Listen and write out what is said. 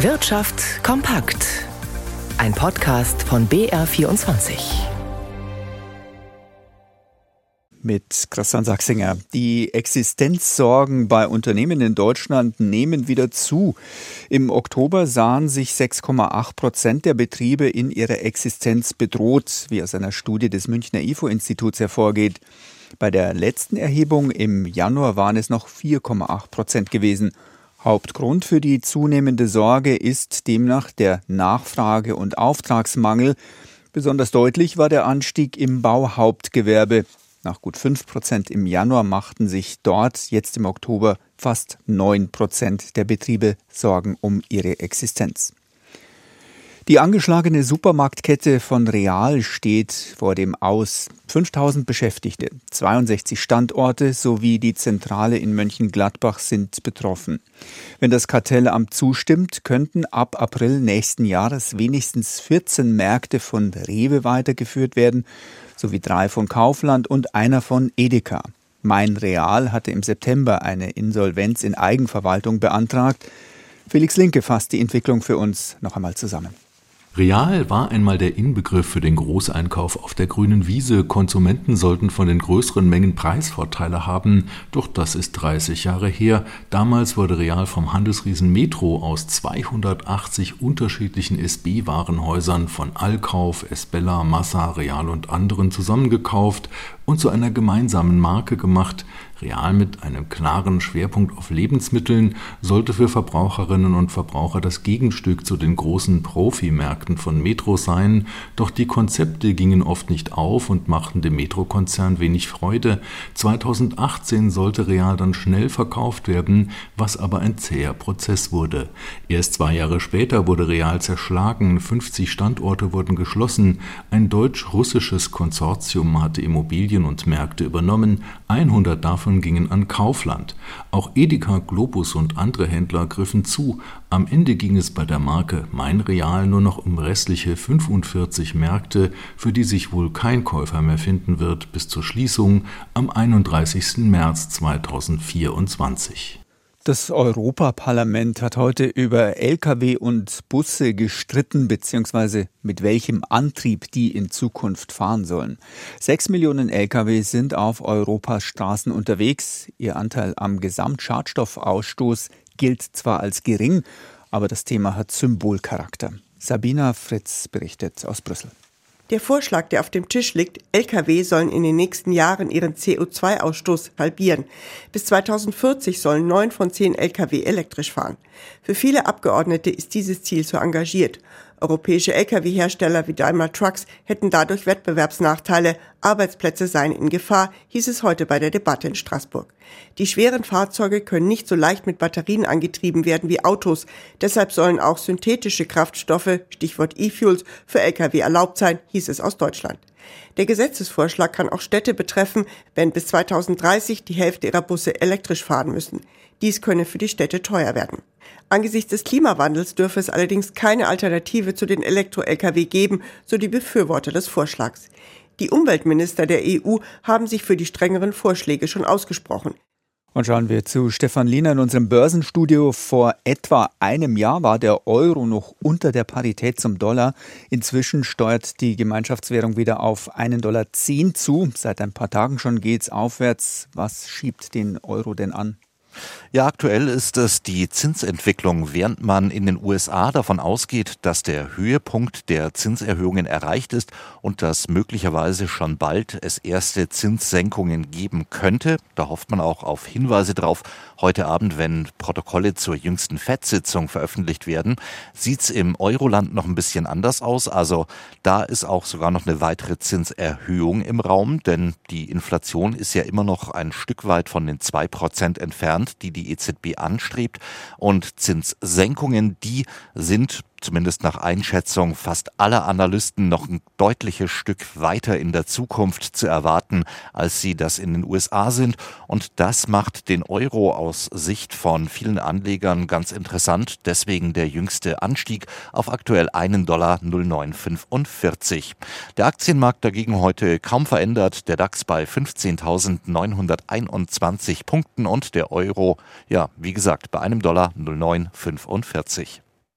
Wirtschaft kompakt. Ein Podcast von BR24. Mit Christian Sachsinger. Die Existenzsorgen bei Unternehmen in Deutschland nehmen wieder zu. Im Oktober sahen sich 6,8 Prozent der Betriebe in ihrer Existenz bedroht, wie aus einer Studie des Münchner IFO-Instituts hervorgeht. Bei der letzten Erhebung im Januar waren es noch 4,8 Prozent gewesen. Hauptgrund für die zunehmende Sorge ist demnach der Nachfrage- und Auftragsmangel. Besonders deutlich war der Anstieg im Bauhauptgewerbe. Nach gut 5 Prozent im Januar machten sich dort jetzt im Oktober fast 9 Prozent der Betriebe Sorgen um ihre Existenz. Die angeschlagene Supermarktkette von Real steht vor dem Aus. 5000 Beschäftigte, 62 Standorte sowie die Zentrale in Mönchengladbach sind betroffen. Wenn das Kartellamt zustimmt, könnten ab April nächsten Jahres wenigstens 14 Märkte von Rewe weitergeführt werden, sowie drei von Kaufland und einer von Edeka. Mein Real hatte im September eine Insolvenz in Eigenverwaltung beantragt. Felix Linke fasst die Entwicklung für uns noch einmal zusammen. Real war einmal der Inbegriff für den Großeinkauf auf der grünen Wiese. Konsumenten sollten von den größeren Mengen Preisvorteile haben. Doch das ist 30 Jahre her. Damals wurde Real vom Handelsriesen Metro aus 280 unterschiedlichen SB-Warenhäusern von Allkauf, Esbella, Massa, Real und anderen zusammengekauft und zu einer gemeinsamen Marke gemacht. Real mit einem klaren Schwerpunkt auf Lebensmitteln sollte für Verbraucherinnen und Verbraucher das Gegenstück zu den großen Profimärkten von Metro sein, doch die Konzepte gingen oft nicht auf und machten dem Metro-Konzern wenig Freude. 2018 sollte Real dann schnell verkauft werden, was aber ein zäher Prozess wurde. Erst zwei Jahre später wurde Real zerschlagen, 50 Standorte wurden geschlossen, ein deutsch-russisches Konsortium hatte Immobilien und Märkte übernommen, 100 davon davon gingen an Kaufland. Auch Edeka, Globus und andere Händler griffen zu. Am Ende ging es bei der Marke Mein Real nur noch um restliche 45 Märkte, für die sich wohl kein Käufer mehr finden wird, bis zur Schließung am 31. März 2024. Das Europaparlament hat heute über Lkw und Busse gestritten, beziehungsweise mit welchem Antrieb die in Zukunft fahren sollen. Sechs Millionen Lkw sind auf Europas Straßen unterwegs. Ihr Anteil am Gesamtschadstoffausstoß gilt zwar als gering, aber das Thema hat Symbolcharakter. Sabina Fritz berichtet aus Brüssel. Der Vorschlag, der auf dem Tisch liegt, Lkw sollen in den nächsten Jahren ihren CO2-Ausstoß halbieren. Bis 2040 sollen neun von zehn Lkw elektrisch fahren. Für viele Abgeordnete ist dieses Ziel zu engagiert. Europäische Lkw-Hersteller wie Daimler Trucks hätten dadurch Wettbewerbsnachteile, Arbeitsplätze seien in Gefahr, hieß es heute bei der Debatte in Straßburg. Die schweren Fahrzeuge können nicht so leicht mit Batterien angetrieben werden wie Autos, deshalb sollen auch synthetische Kraftstoffe, Stichwort E-Fuels, für Lkw erlaubt sein, hieß es aus Deutschland. Der Gesetzesvorschlag kann auch Städte betreffen, wenn bis 2030 die Hälfte ihrer Busse elektrisch fahren müssen. Dies könne für die Städte teuer werden. Angesichts des Klimawandels dürfe es allerdings keine Alternative zu den Elektro-Lkw geben, so die Befürworter des Vorschlags. Die Umweltminister der EU haben sich für die strengeren Vorschläge schon ausgesprochen. Und schauen wir zu Stefan Liener in unserem Börsenstudio. Vor etwa einem Jahr war der Euro noch unter der Parität zum Dollar. Inzwischen steuert die Gemeinschaftswährung wieder auf einen Dollar zehn zu. Seit ein paar Tagen schon geht's aufwärts. Was schiebt den Euro denn an? Ja, aktuell ist es die Zinsentwicklung, während man in den USA davon ausgeht, dass der Höhepunkt der Zinserhöhungen erreicht ist und dass möglicherweise schon bald es erste Zinssenkungen geben könnte. Da hofft man auch auf Hinweise drauf. Heute Abend, wenn Protokolle zur jüngsten FED-Sitzung veröffentlicht werden, sieht's im Euroland noch ein bisschen anders aus. Also da ist auch sogar noch eine weitere Zinserhöhung im Raum, denn die Inflation ist ja immer noch ein Stück weit von den zwei Prozent entfernt, die die EZB anstrebt. Und Zinssenkungen, die sind zumindest nach Einschätzung fast aller Analysten noch ein deutliches Stück weiter in der Zukunft zu erwarten, als sie das in den USA sind. Und das macht den Euro aus Sicht von vielen Anlegern ganz interessant. Deswegen der jüngste Anstieg auf aktuell einen Dollar 0945. Der Aktienmarkt dagegen heute kaum verändert. Der DAX bei 15.921 Punkten und der Euro, ja, wie gesagt, bei einem Dollar 0945.